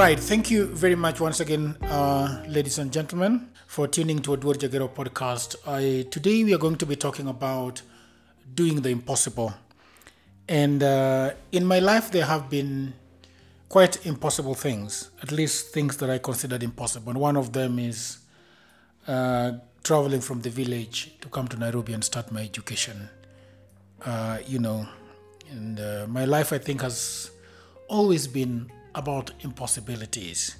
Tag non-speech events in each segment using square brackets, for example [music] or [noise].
Right. Thank you very much once again, uh, ladies and gentlemen, for tuning to Edward Jagero podcast. I, today we are going to be talking about doing the impossible. And uh, in my life, there have been quite impossible things, at least things that I considered impossible. And one of them is uh, traveling from the village to come to Nairobi and start my education. Uh, you know, and uh, my life, I think, has always been about impossibilities.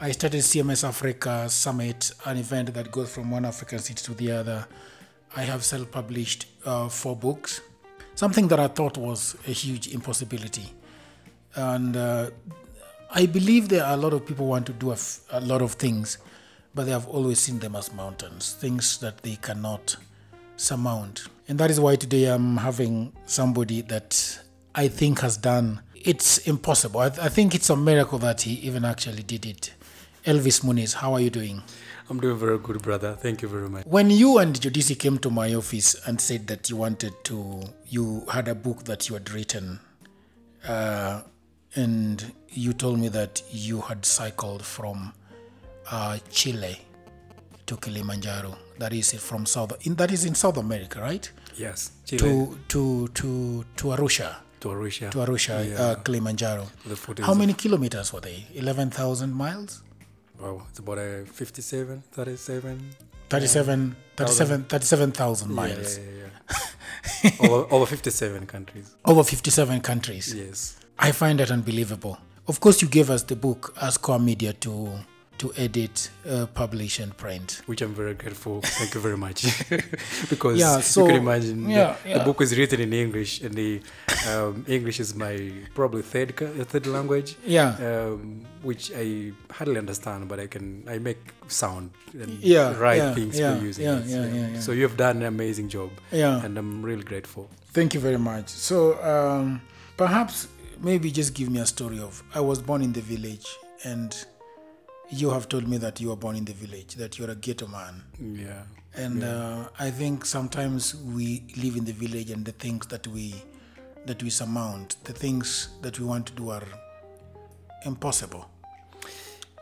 I started CMS Africa Summit, an event that goes from one African city to the other. I have self published uh, four books, something that I thought was a huge impossibility. And uh, I believe there are a lot of people want to do a, f- a lot of things, but they have always seen them as mountains, things that they cannot surmount. And that is why today I'm having somebody that I think has done it's impossible. I, I think it's a miracle that he even actually did it. Elvis Muniz, how are you doing? I'm doing very good, brother. Thank you very much. When you and Jodisi came to my office and said that you wanted to, you had a book that you had written, uh, and you told me that you had cycled from uh, Chile to Kilimanjaro. That is from South. In, that is in South America, right? Yes, Chile To to to to Arusha, to Arusha. to Arusha, Yeah. uh, Kilimanjaro. How many kilometers were they? Eleven thousand miles. Wow, it's about a 57, 37. 37 37 37,000 Yeah, miles. Yeah, yeah, yeah. [laughs] over, over 57 countries. Over 57 countries. Yes. I find that unbelievable. Of course, you gave us the book as core media to to edit, uh, publish, and print. Which I'm very grateful. Thank you very much. [laughs] because Yeah, [laughs] so- you can imagine the- yeah, the, book is written in English, and the um, [laughs] English is my probably third third language. Yeah. um, which I hardly understand, but I can I make sound and Yeah, write yeah, things yeah, by using yeah, it. yeah, yeah, yeah. So you have done an amazing job, Yeah. and I'm really grateful. Thank you very much. So, um, perhaps maybe just give me a story of I was born in the village, and you have told me that you were born in the village, that you're a ghetto man. Yeah, and uh, I think sometimes we live in the village and the things that we that we surmount, the things that we want to do are impossible.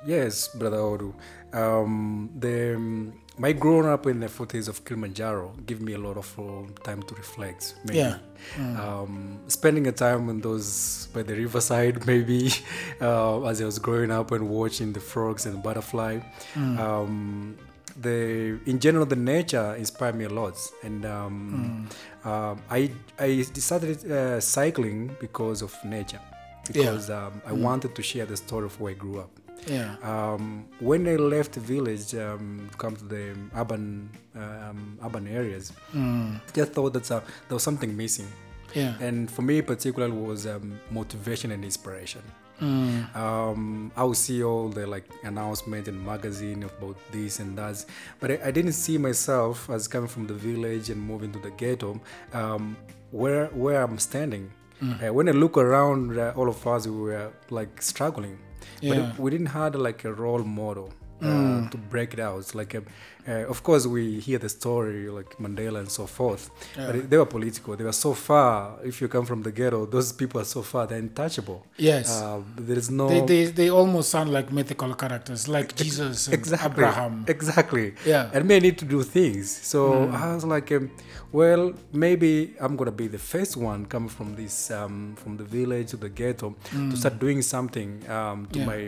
yes, brother Odu. Um, the um, my growing up in the foothills of Kilimanjaro gave me a lot of uh, time to reflect. Maybe. Yeah. Um, spending a time on those by the riverside, [laughs] maybe uh, as I was growing up and watching the frogs and butterfly. Um, the in general, the nature inspired me a lot, and um, um, I I started uh, cycling because of nature, because um, I wanted to share the story of where I grew up. Yeah. Um, when I left the village um, to come to the urban um, urban areas, I just thought that uh, there was something missing. Yeah. And for me, particularly, was um, motivation and inspiration. Mm. Um, I would see all the like announcement in magazine about this and that, but I, I didn't see myself as coming from the village and moving to the ghetto, um, where where I'm standing. Uh, when I look around, uh, all of us we were like struggling, Yeah. but we didn't have like a role model. Uh, to break it out, it's like, a, uh, of course, we hear the story like Mandela and so forth, but they were political. They were so far. If you come from the ghetto, those people are so far; they're untouchable. Yes. Uh, there is no they, they, they almost sound like mythical characters, like Jesus and exactly Abraham. exactly Yeah. and may need to do things so i was like um, well maybe i'm gonna be the first one coming from this um, from the village to the ghetto to start doing something um, to Yeah. my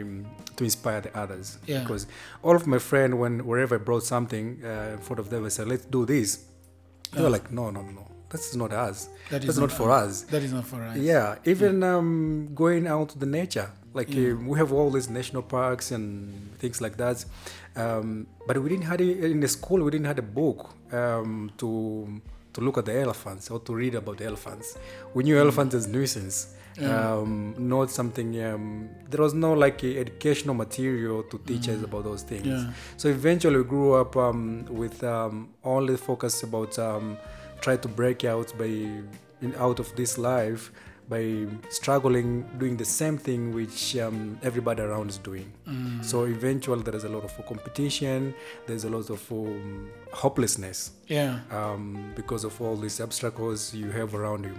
to inspire the others Yeah. because all of my friends when wherever i brought something uh, in front of them i said let's do this. They were like no no no that's not us. That is that's not not for us. That is not for us. yeah, even um, going out to the nature. Like uh, we have all these national parks and things like that, um, but we didn't have it in the school. We didn't have a book um, to to look at the elephants or to read about the elephants. We knew elephants as nuisance, um, not something. Um, there was no like educational material to teach us about those things. Yeah. So eventually, we grew up um, with um, only focus about um, try to break out by in, out of this life by struggling doing the same thing which um, everybody around is doing. So eventually there is a lot of competition. There's a lot of um, hopelessness Yeah. um, because of all these obstacles you have around you.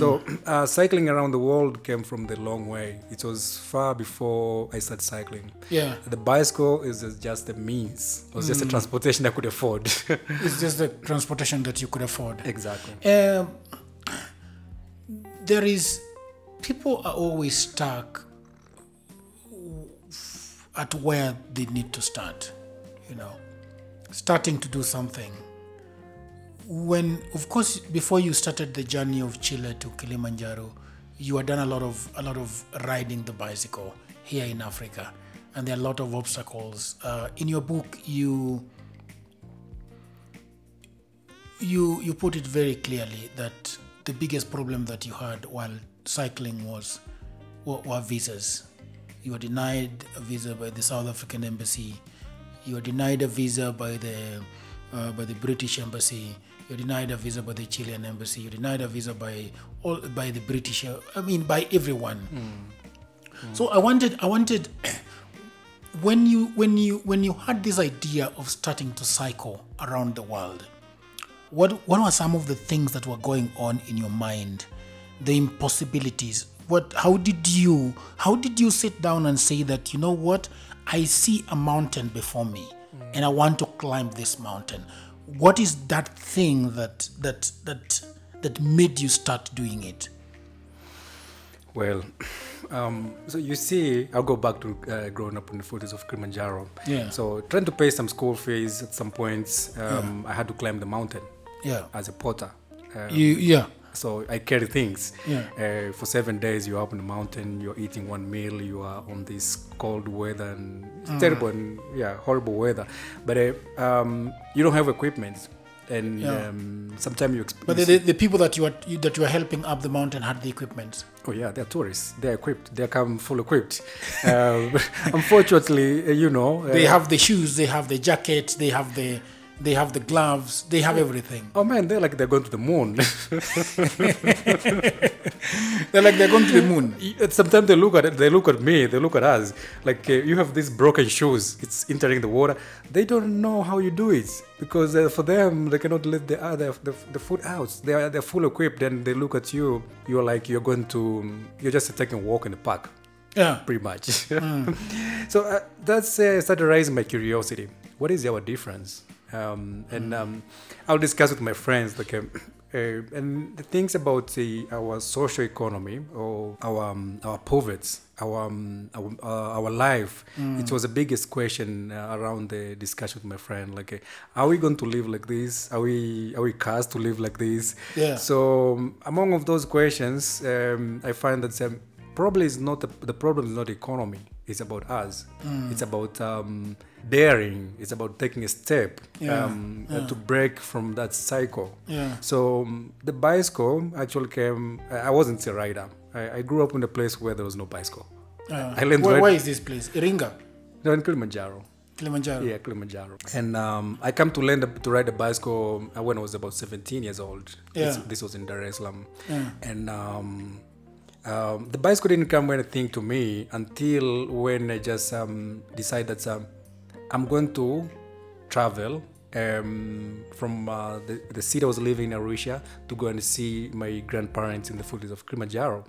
So, uh, cycling around the world came from the long way. It was far before I started cycling. Yeah. The bicycle is just a means, it was just a transportation I could afford. [laughs] It's just the transportation that you could afford. exactly. Um, there is people are always stuck at where they need to start you know starting to do something. When of course before you started the journey of chile to kilimanjaro you had done a lot of a lot of riding the bicycle here in africa and there are a lot of obstacles. Uh, in your book you you you put it very clearly that the biggest problem that you had while cycling was were, were visas. You were denied a visa by the South African embassy. You were denied a visa by the uh, by the British embassy. You were denied a visa by the Chilean embassy. You were denied a visa by all by the British. Uh, I mean, by everyone. Hmm. Hmm. So I wanted I wanted [coughs] when you when you when you had this idea of starting to cycle around the world what what were some of the things that were going on in your mind? The impossibilities. What how did you how did you sit down and say that you know what? I see a mountain before me and i want to climb this mountain. What is that thing that that that that made you start doing it? Well, [clears throat] um, so you see, I'll go back to uh, growing up in the foothills of Kilimanjaro. Yeah. So trying to pay some school fees at some points, um, I had to climb the mountain yeah as a porter. Um, you yeah so I carry things. Yeah. Uh, for seven days, you're up in the mountain. You're eating one meal. You are on this cold weather and Mm. terrible and yeah, horrible weather. But uh, um, you don't have equipment, and Yeah. um, sometimes you. Exp- but the, the, the people that you are you, that you are helping up the mountain had the equipment Oh yeah, they're tourists. They're equipped. They come full equipped. Uh, [laughs] unfortunately, uh, you know. Uh, they have the shoes they have the jacket. they have the they have the gloves they have everything Oh man, they're like they're going to the moon. [laughs] they're like they're going to the moon Sometimes they look at it, they look at me, they look at us. Like uh, you have these broken shoes. It's entering the water. They don't know how you do it because uh, for them they cannot let the other the, the foot out. They are they're full equipped and they look at you. You're like you're going to you're just taking a walk in the park. yeah pretty much. [laughs] so uh, that's uh, started raising my curiosity. What is our difference? Um, and um, I'll discuss with my friends like. Um, uh, and the things about the, our social economy or our um, our poverty, our um, our, uh, our life, it was the biggest question uh, around the discussion with my friend. Like, uh, are we going to live like this? Are we are we cast to live like this? Yeah. So um, among of those questions, um, I find that um, probably is not the, the problem is not the economy. It's about us. It's about um, daring. It's about taking a step Yeah, um, uh, yeah. to break from that cycle. Yeah. So um, the bicycle actually came. I wasn't a rider. I, I grew up in a place where there was no bicycle. Uh, I learned where, where is this place? Iringa, No, in Kilimanjaro. Kilimanjaro. Yeah, Kilimanjaro. And um, I come to learn the, to ride a bicycle when I was about 17 years old. This, Yeah. this was in Dar es Salaam. Yeah. And um, um, the bicycle didn't come anything to me until when I just um, decided that um, I'm going to travel um, from uh, the, the city I was living in Arusha to go and see my grandparents in the foothills of Kilimanjaro.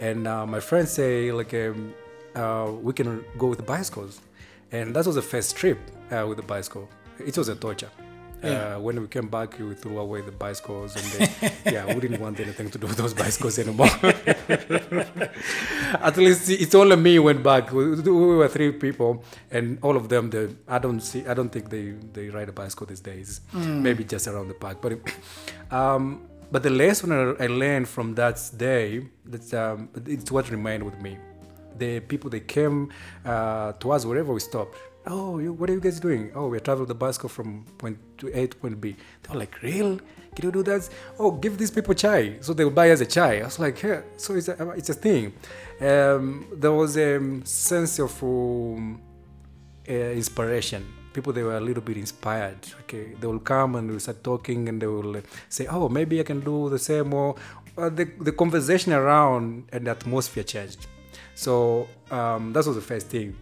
And uh, my friends say like um, uh, we can go with bicycles, and that was the first trip uh, with the bicycle. It was a torture. Yeah. Uh, when we came back, we threw away the bicycles, and then, [laughs] yeah, we didn't want anything to do with those bicycles anymore. [laughs] At least it's only me went back. We, we were three people, and all of them. The I don't see. I don't think they they ride a bicycle these days. Maybe just around the park. But [coughs] um, but the lesson I I learned from that day, that's um, it's what remained with me. The people they came uh, to us wherever we stopped. Oh, you, what are you guys doing? Oh, we're traveling the bicycle from point to A to point B. They were like, real? Can you do that? Oh, give these people chai. So they will buy us a chai. I was like, yeah. So it's a, it's a thing. Um, there was a sense of um, uh, inspiration. People they were a little bit inspired. Okay, they will come and we start talking, and they will uh, say, "Oh, maybe I can do the same," or uh, the the conversation around and the atmosphere changed. So um, that was the first thing.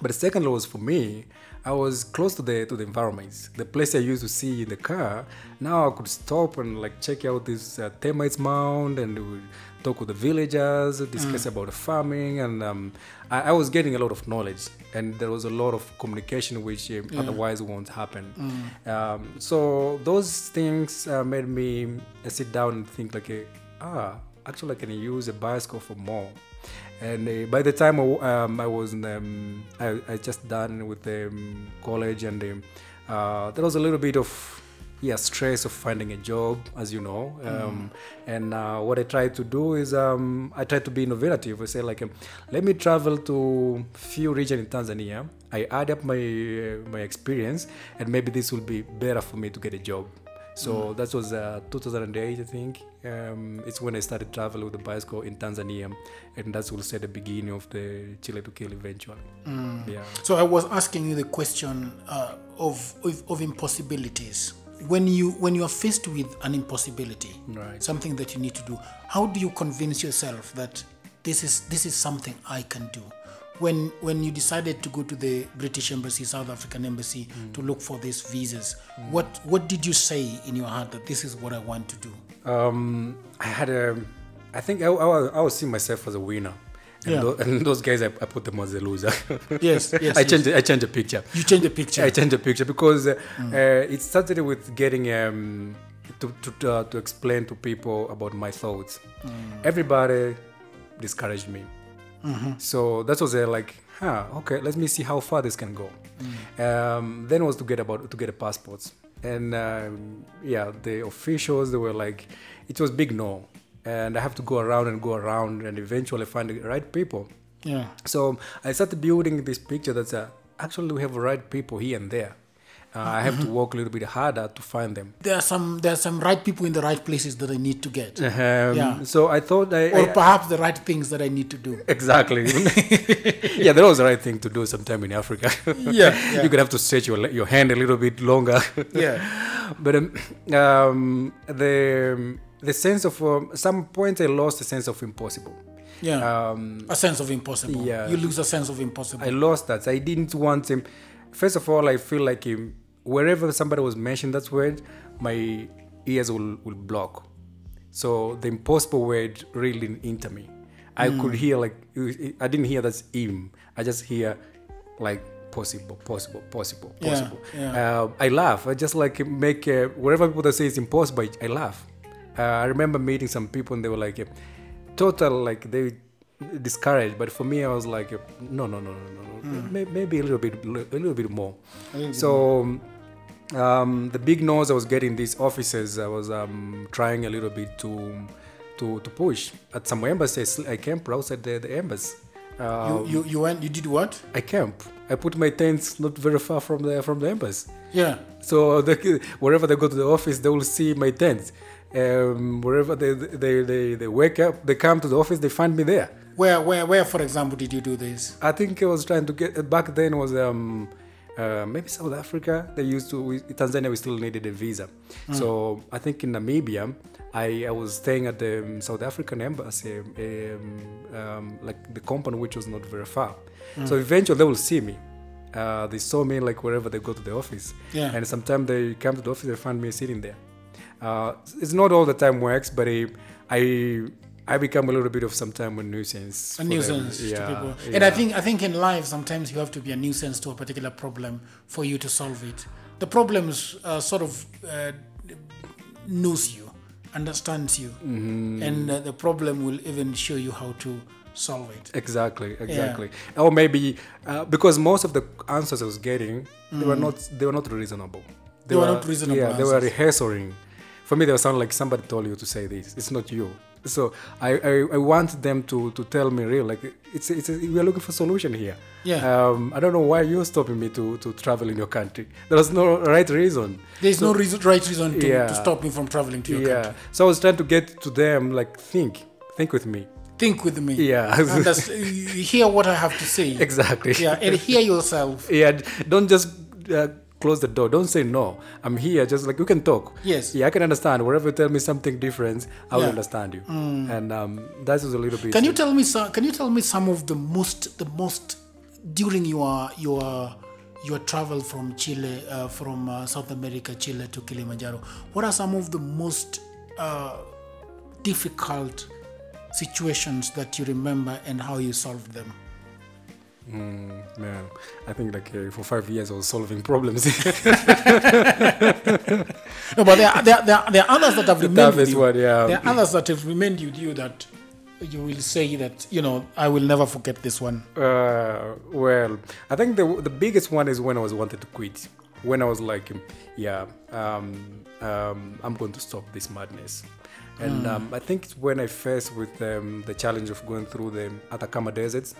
But the second law was for me. I was close to the to the environments. The place I used to see in the car. Now I could stop and like check out this uh, termites mound and we talk with the villagers, discuss about the farming, and um, I, I was getting a lot of knowledge. And there was a lot of communication which um, otherwise won't happen. Um, so those things uh, made me uh, sit down and think like, uh, ah, actually I can use a bicycle for more. And uh, by the time um, I was in, um, I, I just done with the um, college, and um, uh, there was a little bit of yeah stress of finding a job, as you know. Um, And uh, what I tried to do is um, I tried to be innovative. I say like, let me travel to few regions in Tanzania. I add up my uh, my experience, and maybe this will be better for me to get a job. So that was uh, 2008, I think. Um, it's when I started traveling with the bicycle in Tanzania, and that's also the beginning of the Chile to Kili eventually. Yeah. So I was asking you the question uh, of, of of impossibilities. When you when you are faced with an impossibility, Right. something that you need to do, how do you convince yourself that this is this is something I can do? When when you decided to go to the British Embassy, South African Embassy, to look for these visas, what what did you say in your heart that this is what I want to do? Um, I had a, I think I, I, was, I was seeing myself as a winner. And, Yeah. tho- and those guys, I, I put them as a loser. [laughs] Yes, yes, I yes. changed. I changed the picture. You change the picture. I changed the picture because uh, uh, it started with getting um, to to, uh, to explain to people about my thoughts. Everybody discouraged me, so that was uh, like, huh, okay, let me see how far this can go. Um, then was to get about to get a passports, and um, yeah, the officials they were like, it was big no, and I have to go around and go around and eventually find the right people. yeah. So I started building this picture that's uh, actually we have right people here and there. Uh, I have to work a little bit harder to find them. There are some there are some right people in the right places that I need to get. Um, Yeah. So I thought I, or I- perhaps the right things that I need to do. [laughs] exactly. [laughs] yeah, that was the right thing to do sometime in Africa. [laughs] Yeah, yeah. you could have to stretch your your hand a little bit longer. Yeah. but um, um, the the sense of um, some point I lost the sense of impossible. Yeah. Um, a sense of impossible. yeah. You lose a sense of impossible. I lost that. I didn't want him. First of all, I feel like him. Wherever somebody was mentioned that word, my ears will, will block. So the impossible word really didn't me. I could hear like I didn't hear that's him. I just hear like possible, possible, possible, possible. yeah. Uh, I laugh. I just like make uh, wherever people that say it's impossible, I, laugh. Uh, I remember meeting some people and they were like, uh, total like they discouraged. But for me, I was like, uh, no, no, no, no, no, no. May- maybe a little bit, a little bit more. So um, the big nose I was getting these offices, I was um, trying a little bit to to to push at some embassies. I camp outside the, the embassy. Uh, you, you you went you did what? I camp. I put my tents not very far from the from the embassy. Yeah. So [laughs] the, wherever they go to the office, they will see my tents. Um, wherever they, they, they, they wake up, they come to the office, they find me there. Where where where for example did you do this? I think I was trying to get back then was um, uh, maybe South Africa. They used to we, Tanzania. We still needed a visa, so I think in Namibia, I, I was staying at the um, South African embassy, um, um, like the company which was not very far. So eventually they will see me. Uh, they saw me like wherever they go to the office, Yeah. and sometimes they come to the office, they find me sitting there. Uh, it's not all the time works, but I, I I become a little bit of sometimes a nuisance. A nuisance to Yeah, people. And I think I think in life sometimes you have to be a nuisance to a particular problem for you to solve it. The problems uh, sort of uh, knows you, understands you, Mm-hmm. and uh, the problem will even show you how to solve it. Exactly, exactly. Or maybe uh, because most of the answers I was getting, they were not they were not reasonable. They were not reasonable Yeah, they were answers. rehearsing. For me, they were sound like somebody told you to say this. It's not you. So I, I, I want them to, to tell me real like it's it's we are looking for solution here. Yeah. Um, I don't know why you're stopping me to, to travel in your country. There was no right reason. There's no reason, right reason to, Yeah. to stop me from traveling to your Yeah. country. So I was trying to get to them like think think with me. Think with me. Yeah. Hear what I have to say. [laughs] Exactly. Yeah, and hear yourself. yeah don't just uh, close the door. Don't say no. I'm here. Just like you can talk. Yes. Yeah, I can understand. Wherever you tell me something different, I will Yeah. understand you. And um, that was a little bit. Can you tell me some? Can you tell me some of the most, the most during your your your travel from Chile, uh, from uh, South America, Chile to Kilimanjaro? What are some of the most uh, difficult situations that you remember and how you solved them? Mm, man, I think like uh, for five years I was solving problems. [laughs] No, but there are, there, are- there, are- others that have remained with you. one, yeah. There are others that have remained with you that you will say that you know I will never forget this one. Uh, well, I think the the biggest one is when I was wanted to quit. When I was like, yeah, um, um, I'm going to stop this madness. And um, I think it's when I faced with um, the challenge of going through the Atacama Desert,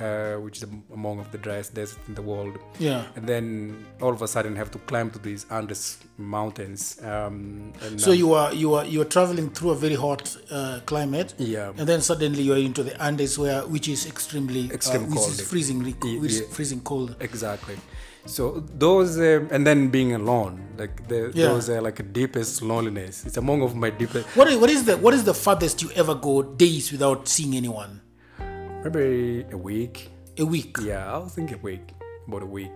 uh, which is among of the driest deserts in the world. Yeah. And then all of a sudden have to climb to these Andes mountains. Um, and, So um, you are you are you are traveling through a very hot uh, climate, Yeah. and then suddenly you are into the Andes, where which is extremely Extreme uh, which cold. is freezingly Ye- which is freezing cold. Exactly. So those um, and then being alone, like the, Yeah. those are like deepest loneliness. It's among of my deepest. What is, what is the what is the farthest you ever go days without seeing anyone? Maybe a week. A week Yeah, I was thinking a week, about a week.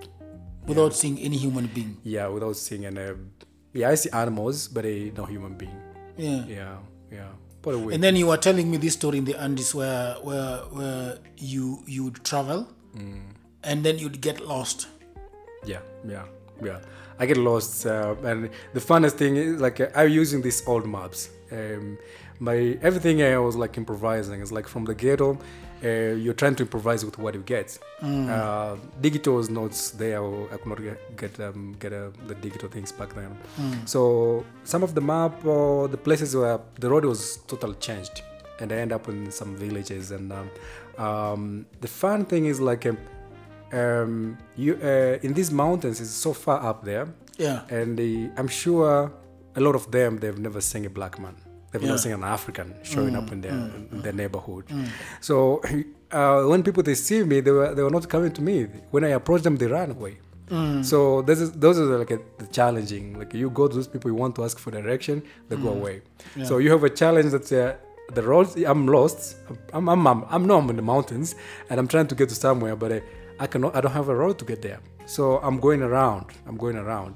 without seeing any human being. Yeah, without seeing an. Uh, yeah, I see animals, but a no human being. Yeah. Yeah, yeah, about a week. And then you were telling me this story in the Andes where where where you you would travel, Mm. and then you'd get lost. yeah, yeah, yeah. I get lost, uh, and the funnest thing is like uh, I'm using these old maps. Um, my everything I was like improvising. It's like from the ghetto, uh, you're trying to improvise with what you get. Uh, digital was not there. I could not get get, um, get uh, the digital things back then. So some of the map or the places where the road was totally changed, and I end up in some villages. And um, um, the fun thing is like. Um, um, you uh, in these mountains is so far up there, Yeah. and uh, I'm sure a lot of them they've never seen a black man. They've Yeah. never seen an African showing up mm, in their mm, in mm, their neighborhood. So [laughs] uh, when people they see me, they were they were not coming to me. When I approach them, they ran away. So this is those are like a, the challenging. Like you go to those people, you want to ask for direction, they go away. So you have a challenge that's uh, the roads. I'm lost. I'm I'm, I'm I'm no I'm in the mountains, and I'm trying to get to somewhere, but I, I cannot. I don't have a road to get there. So I'm going around. I'm going around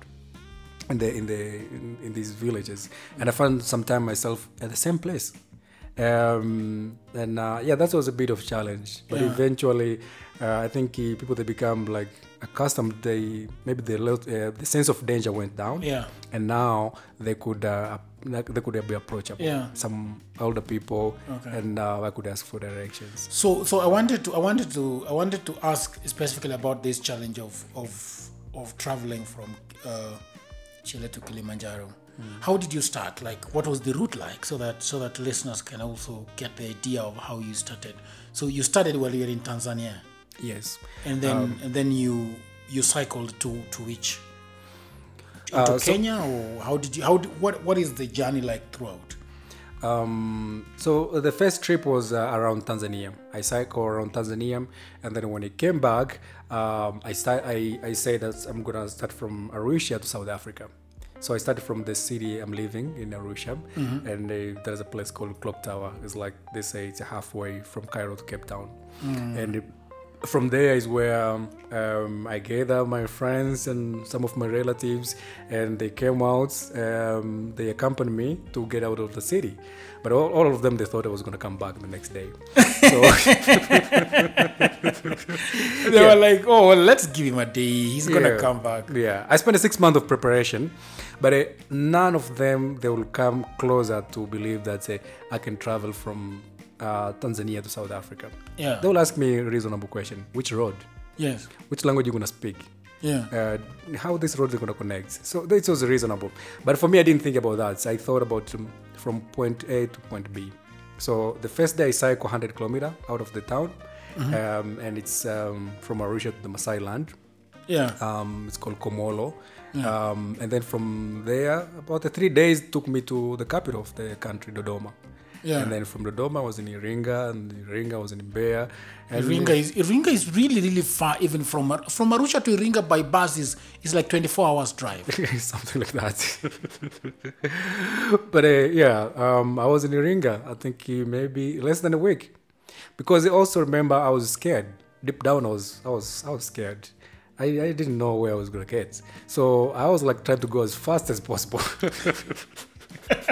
in the in the in, in these villages, and I found some time myself at the same place. Um, and uh, yeah, that was a bit of challenge, but Yeah. eventually, uh, I think uh, people they become like accustomed. They maybe the lot- uh, the sense of danger went down, Yeah. and now they could uh, they could be approachable. Yeah. Some older people, Okay. and uh, I could ask for directions. So so I wanted to I wanted to I wanted to ask specifically about this challenge of of of traveling from uh, Chile to Kilimanjaro. How did you start? Like, what was the route like, so that so that listeners can also get the idea of how you started. So you started while you were in Tanzania, Yes. and then and then you you cycled to to which to Uh, so- Kenya, or how did you how what what is the journey like throughout? Um, so the first trip was uh, around Tanzania. I cycled around Tanzania, and then when I came back, um, I start. I, I say that I'm gonna start from Arusha to South Africa. So I started from the city I'm living in Arusha, and uh, there's a place called Clock Tower. It's like they say it's halfway from Cairo to Cape Town, and it, from there is where um, um, I gather my friends and some of my relatives, and they came out. Um, they accompanied me to get out of the city, but all, all of them they thought I was going to come back the next day. So [laughs] [laughs] They were like, "Oh, well, let's give him a day. He's gonna Yeah. come back." Yeah, I spent a six month of preparation, but uh, none of them they will come closer to believe that uh, I can travel from uh, Tanzania to South Africa. Yeah. They will ask me a reasonable question: Which road? Yes. Which language you gonna speak? Yeah. uh, how this road is going to connect. So this was reasonable. But for me, I didn't think about that. I thought about um, from point A to point B. So the first day I cycle 100 kilometer out of the town, um, and it's um, from Arusha to the Maasai land. Yeah. Um, it's called Komolo. Um, and then from there, about the three days took me to the capital of the country, Dodoma. Yeah. And then from Dodoma, I was in Iringa, and Iringa was in Mbeya. And Iringa is Iringa is really really far even from from Arusha to Iringa by bus is is like 24 hours drive. [laughs] something like that. [laughs] but uh, yeah, um, I was in Iringa. I think uh, maybe less than a week, because I also remember I was scared. Deep down, I was I was I was scared. I, I didn't know where I was gonna get, so I was like trying to go as fast as possible. [laughs]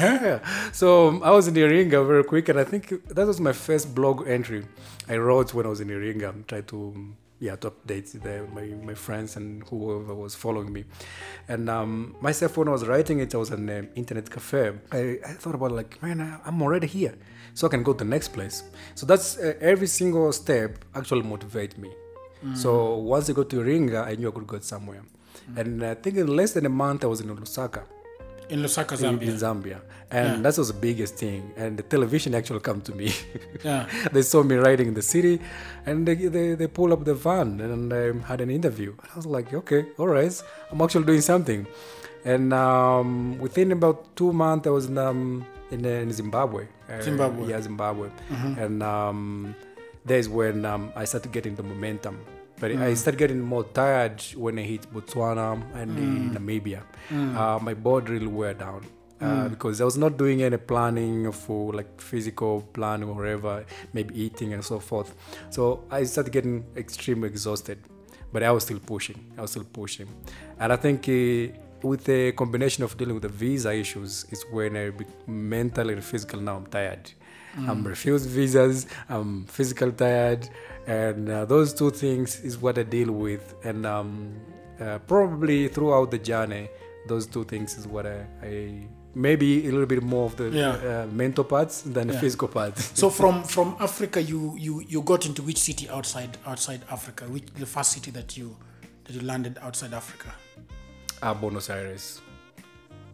Yeah. [laughs] So um, I was in Iringa very quick, and I think that was my first blog entry I wrote when I was in Iringa. Try to um, yeah to update the, my my friends and whoever was following me. And um, myself when I was writing it, I was in an internet cafe. I, I thought about like man, I, I'm already here, so I can go to the next place. So that's uh, every single step actually motivate me. So once I got to Iringa, I knew I could go somewhere. And I think in less than a month, I was in Lusaka In Lusaka, Zambia. in Zambia, and that was the biggest thing. And the television actually come to me. [laughs] Yeah. [laughs] they saw me riding in the city, and they they, they pull up the van and I had an interview. And I was like, okay, all right, I'm actually doing something. And um, within about two months, I was in, um, in, uh, in Zimbabwe. Uh, Zimbabwe. Yeah, Zimbabwe. And um, there's when um, I started getting the momentum. But I started getting more tired when I hit Botswana and uh, Namibia. Uh, my body really wore down. Uh, because I was not doing any planning for like physical plan or whatever, maybe eating and so forth. So I started getting extremely exhausted, but I was still pushing. I was still pushing, and I think uh, with the combination of dealing with the visa issues is when I mentally and physically now I'm tired. I'm refused visas. I'm physical tired, and uh, those two things is what I deal with. And um, uh, probably throughout the journey, those two things is what I, I maybe a little bit more of the Yeah. uh, mental parts than the physical parts. So [laughs] from from Africa, you you you got into which city outside outside Africa? Which the first city that you that you landed outside Africa? uh, Buenos Aires.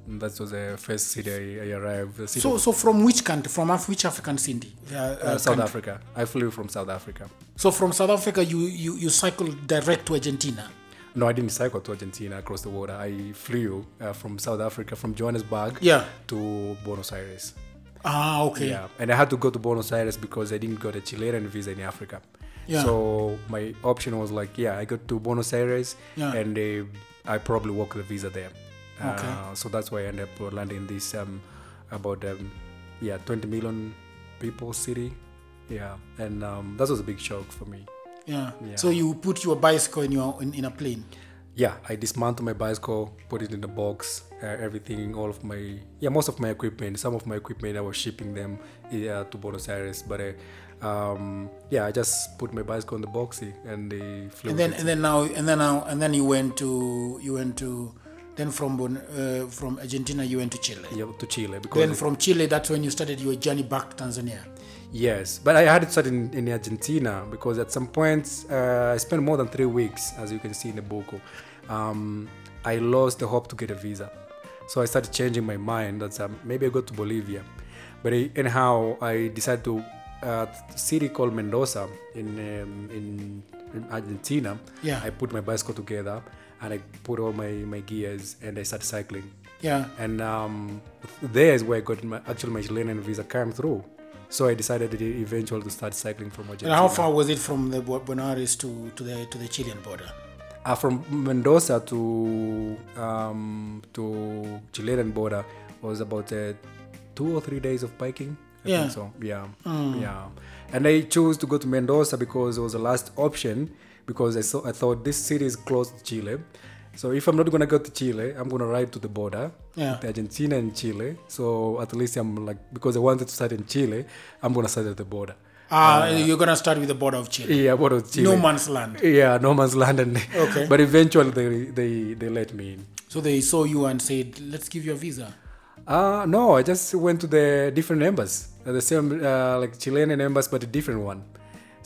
That was the first city I, I arrived. So so from which country? From Af- which African city? Uh, uh, uh, South country? Africa. I flew from South Africa. So from South Africa, you you you cycled direct to Argentina. No, I didn't cycle to Argentina across the water. I flew uh, from South Africa, from Johannesburg Yeah. to Buenos Aires. Ah, okay. Yeah, and I had to go to Buenos Aires because I didn't got a Chilean visa in Africa. Yeah. So my option was like, yeah, I go to Buenos Aires, Yeah. and uh, I probably work the visa there. Okay. Uh, so that's why I ended up landing in this um, about um, yeah 20 million people city. Yeah, and um, that was a big shock for me. Yeah. Yeah. So you put your bicycle in your in, in a plane. yeah i dismantled my bicycle put it in the box uh, everything all of my yeah most of my equipment some of my equipment i was shipping them uh, to buenos aires but uh, um, yeah i just put my bicycle in the box eh, and they flew And then and then now and then now and then you went to you went to then from uh, from Argentina you went to Chile. yeah, to chile because Then from Chile, that's when you started your journey back to Tanzania. Yes, but I had it started in, in Argentina because at some point uh, I spent more than three weeks, as you can see in the book. Um, I lost the hope to get a visa, so I started changing my mind. That um, maybe I go to Bolivia, but I, anyhow I decided to uh, city called Mendoza in, um, in in Argentina. Yeah. I put my bicycle together and I put all my my gears and I started cycling Yeah. and um, there is where I got my actually my Chilean visa came through. So I decided eventually to start cycling from Argentina. And how far was it from the Bu- Buenos Aires to, to the to the Chilean border? Uh, from Mendoza to um, to Chilean border was about uh, two or three days of biking. I Yeah. think so. Yeah, yeah. And I chose to go to Mendoza because it was the last option because I saw I thought this city is close to Chile. So if I'm not gonna go to Chile, I'm gonna ride to the border, Yeah. Argentina and Chile. So at least I'm like because I wanted to start in Chile, I'm gonna start at the border. Ah, you're gonna start with the border of Chile. Yeah, border of Chile. No man's land. Yeah, no man's land. And [laughs] Okay. But eventually they, they, they let me in. So they saw you and said, "Let's give you a visa." Uh, no, I just went to the different embassy. Uh, The same, uh, like Chilean embassy, but a different one.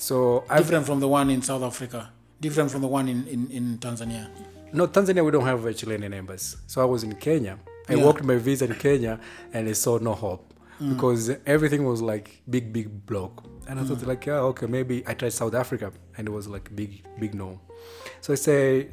So I Different from the one in South Africa. Different from the one in, in, in Tanzania. No, Tanzania, we don't have a Chilean embassy. So I was in Kenya. I Yeah. worked my visa in Kenya and I saw no hope Mm. because everything was like big, big block. And I Mm. thought like, yeah, okay, maybe I tried South Africa and it was like big, big no. So I say,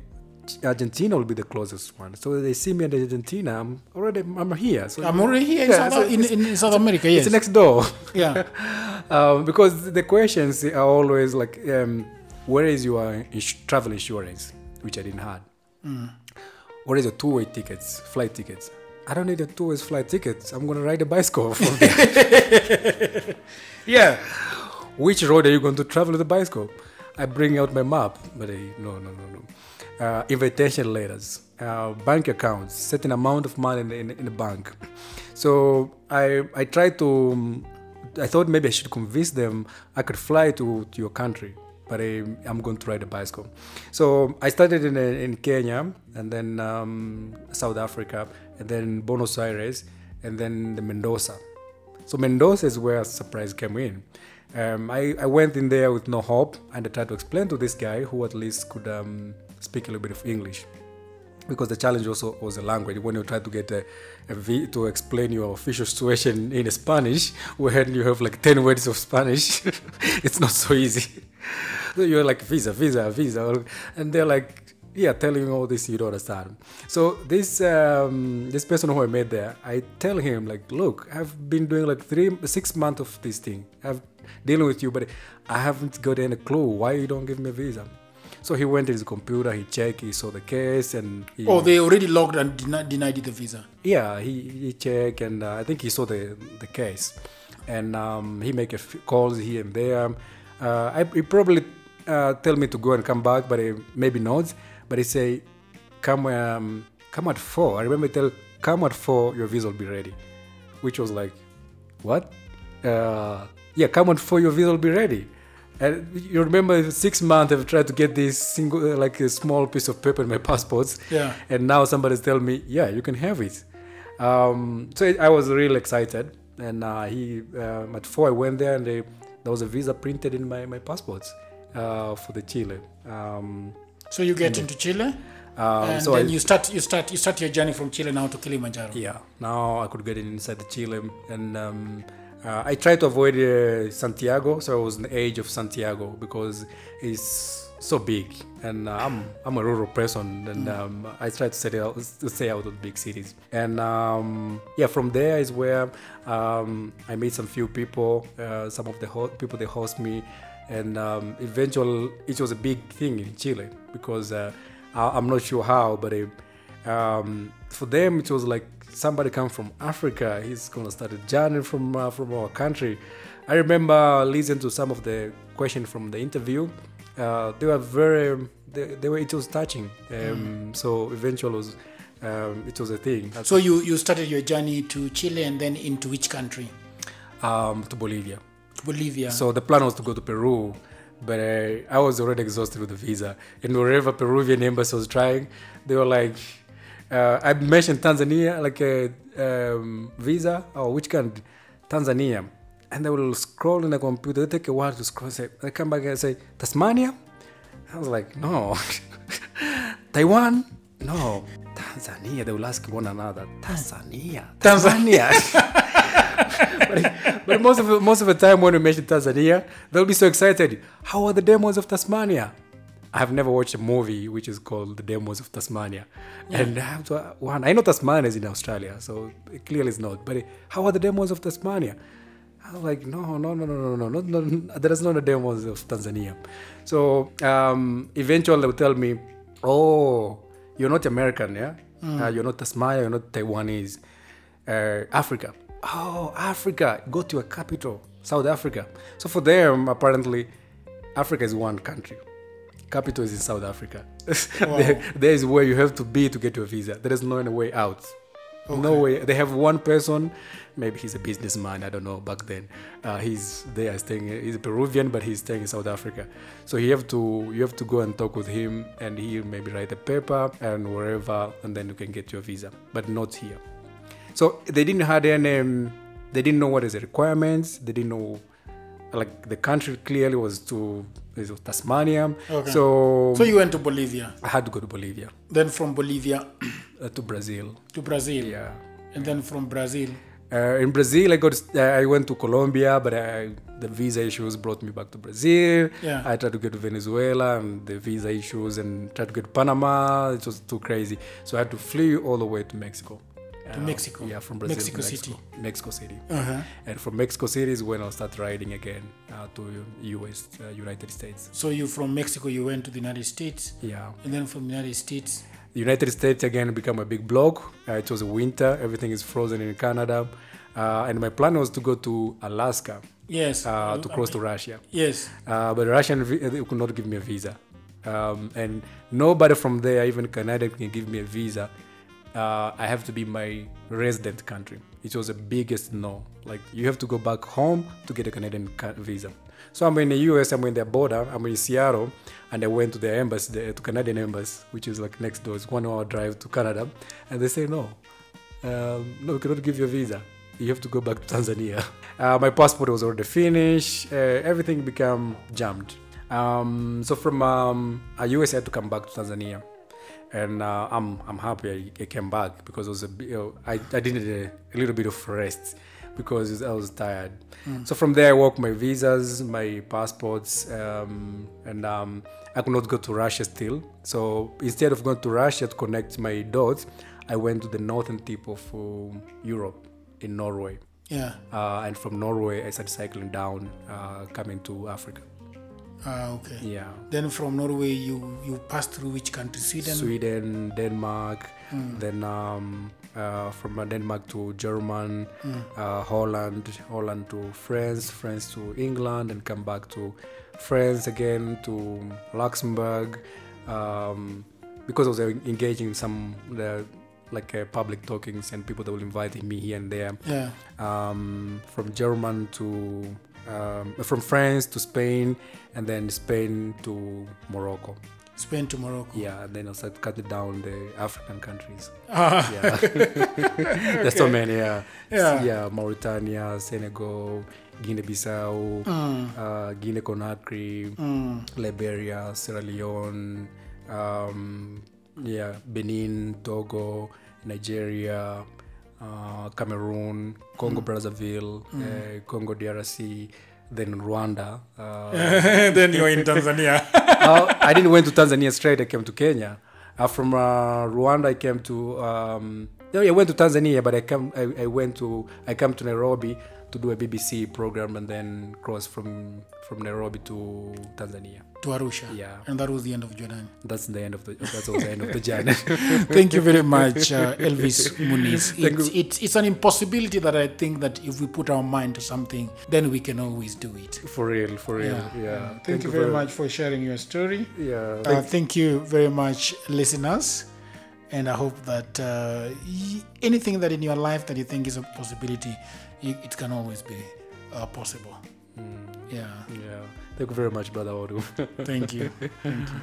Argentina will be the closest one. So they see me in Argentina. I'm already I'm here. So I'm already here in, Yeah, South, so in, in South America. Yes. it's next door. [laughs] yeah. [laughs] um, because the questions are always like, um, where is your ins- travel insurance, which I didn't have. What is your two-way tickets, flight tickets? I don't need a two-way flight tickets. I'm gonna ride a bicycle [laughs] yeah. Which road are you going to travel with the bicycle? I bring out my map, but I, no, no, no, no. Uh, invitation letters, uh, bank accounts, certain amount of money in, in, in the bank. So I I tried to. I thought maybe I should convince them I could fly to, to your country, but I, I'm going to ride a bicycle. So I started in, in Kenya and then um, South Africa and then Buenos Aires and then the Mendoza. So Mendoza is where surprise came in. Um, I, I went in there with no hope and I tried to explain to this guy who at least could um, speak a little bit of English because the challenge also was the language. When you try to get a, a v, to explain your official situation in Spanish, when you have like 10 words of Spanish, [laughs] it's not so easy. so you're like, visa, visa, visa. And they're like, yeah, telling you all this, you don't understand. So this um, this person who I met there, I tell him like, look, I've been doing like three, six months of this thing. I've dealing with you, but I haven't got any clue why you don't give me a visa. So he went to his computer, he checked, he saw the case, and he, Oh, they already logged and denied, denied the visa. yeah, he, he checked, and uh, I think he saw the the case, and um, he make a few calls here and there. Uh, I, he probably uh, tell me to go and come back, but he, maybe not. But he say, come um, come at four. I remember he tell come at four, your visa will be ready, which was like, what? Uh, yeah, come at four, your visa will be ready. And you remember six months I've tried to get this single, uh, like a small piece of paper in my [laughs] passports. Yeah. And now somebody's telling me, yeah, you can have it. Um, so I was really excited. And uh, he, at four, I went there and they, there was a visa printed in my, my passports uh, for the Chile. Um, So you get into Chile, um, and so then I, you start you start you start your journey from Chile now to Kilimanjaro. yeah, now I could get inside the Chile. And um, uh, I tried to avoid uh, Santiago. So I was in the age of Santiago because it's so big. And uh, I'm, I'm a rural person. And um, I try to, stay out, to stay out of big cities. And um, yeah, from there is where um, I met some few people, uh, some of the ho- people they host me. And um, eventually, it was a big thing in Chile because uh, I- I'm not sure how, but it, um, for them it was like somebody come from Africa. He's gonna start a journey from uh, from our country. I remember listening to some of the questions from the interview. Uh, they were very, they, they were it was touching. Um, So eventually, it was, um, it was a thing. So you you started your journey to Chile and then into which country? um, to Bolivia. Bolivia. So the plan was to go to Peru, but uh, I was already exhausted with the visa. And wherever Peruvian embassy was trying, they were like, uh, I mentioned Tanzania, like a um, visa, or which country? Tanzania. And they will scroll in the computer, they take a while to scroll, say, they come back and say, Tasmania? I was like, no. [laughs] Taiwan? No. Tanzania. They will ask one another, Tanzania. [laughs] Tanzania. [laughs] but, but most of most of the time when we mention Tanzania, they'll be so excited. How are the demos of Tasmania? I have never watched a movie which is called The Demos of Tasmania, and I have to one. I know Tasmania is in Australia, so it clearly it's not. But how are the demos of Tasmania? I was like, no, no, no, no, no, no, no, no there is not a demos of Tanzania. So um, eventually they will tell me, oh, you're not American, yeah? Uh, you're not Tasmania, you're not Taiwanese. Uh, Africa. Oh, Africa. Go to a capital, South Africa. So for them, apparently, Africa is one country. Capital is in South Africa. [laughs] there, there is where you have to be to get your visa. There is no way out. No way. They have one person. Maybe he's a businessman. I don't know. Back then, uh, he's there staying. He's a Peruvian, but he's staying in South Africa. So you have to you have to go and talk with him, and he maybe write a paper and wherever, and then you can get your visa. But not here. So they didn't have any. um, They didn't know what is the requirements. They didn't know, like the country clearly was to is Tasmania. Okay. So, so you went to Bolivia, I had to go to Bolivia, then from Bolivia [clears throat] uh, to Brazil. to Brazil, Yeah. and then from Brazil. Uh, in Brazil, I got uh, I went to Colombia, but I, the visa issues brought me back to Brazil. Yeah. I tried to get to Venezuela, and the visa issues, and tried to get to Panama. It was too crazy, so I had to flee all the way to Mexico. To Mexico? Yeah, from Brazil Mexico to City? Mexico, Mexico City. Uh-huh. And from Mexico City is when I'll start riding again uh, to US, uh, United States. So you from Mexico, you went to the United States, Yeah. and then from the United States, The United States again become a big block. Uh, it was winter, everything is frozen in Canada. Uh, and my plan was to go to Alaska yes, uh, to cross to Russia. yes, Uh, but the Russian vi- they could not give me a visa. Um, and nobody from there, even Canada, can give me a visa. Uh, I have to be my resident country. It was the biggest no. Like you have to go back home to get a Canadian visa. So I'm in the US. I'm in the border. I'm in Seattle, and I went to the embassy, the, to Canadian embassy, which is like next door. It's one hour drive to Canada, and they say no, um, no, we cannot give you a visa. You have to go back to Tanzania. [laughs] Uh, my passport was already finished. Uh, everything became jammed. Um, so from um, uh, US, I had to come back to Tanzania, and uh, I'm I'm happy I, I came back because it was a you know, I I did a, a little bit of rest because I was tired. So from there, I worked my visas, my passports, um, and um, I could not go to Russia still. So instead of going to Russia to connect my dots, I went to the northern tip of um, Europe in Norway. yeah. Uh, and from Norway, I started cycling down, uh, coming to Africa. Ah, okay. Yeah. Then from Norway, you you passed through which country? Sweden. Sweden, Denmark, then um, uh, from uh, Denmark to German, uh, Holland, Holland to France, France to England, and come back to France again to Luxembourg. Um, because I was engaging in some the like uh, public talkings and people that were inviting me here and there. Yeah. um, from German to um, from France to Spain, and then Spain to Morocco. Spain to Morocco. Yeah, and then I started cutting down the African countries. Ah, Yeah, [laughs] there's so many. Yeah, Yeah. yeah, Mauritania, Senegal, Guinea-Bissau, uh, Guinea-Conakry, Liberia, Sierra Leone, um, yeah, Benin, Togo, Nigeria, uh, Cameroon, Congo Brazzaville, uh, Congo DRC, then Rwanda. [laughs] Uh, then you're in Tanzania. [laughs] uh, I didn't went to Tanzania straight. I came to Kenya. Uh, from uh, Rwanda, I came to. Um, no, I went to Tanzania, but I come. I, I went to. I come to Nairobi to do a BBC program, and then cross from from Nairobi to Tanzania. to Arusha. Yeah. And that was the end of Jordan. That's the end of the. That's the end of the journey. [laughs] Thank you very much, uh, Elvis Muniz. [laughs] Thank It's, it's, it's an impossibility that I think that if we put our mind to something, then we can always do it. for real, for real. Yeah. Thank, you very much for sharing your story. Yeah. Uh, thank you very much, listeners. And I hope that uh, y- anything that in your life that you think is a possibility, it can always be uh, possible. Yeah. yeah. Thank you very much, brother Odu. Thank you. [laughs] Thank you.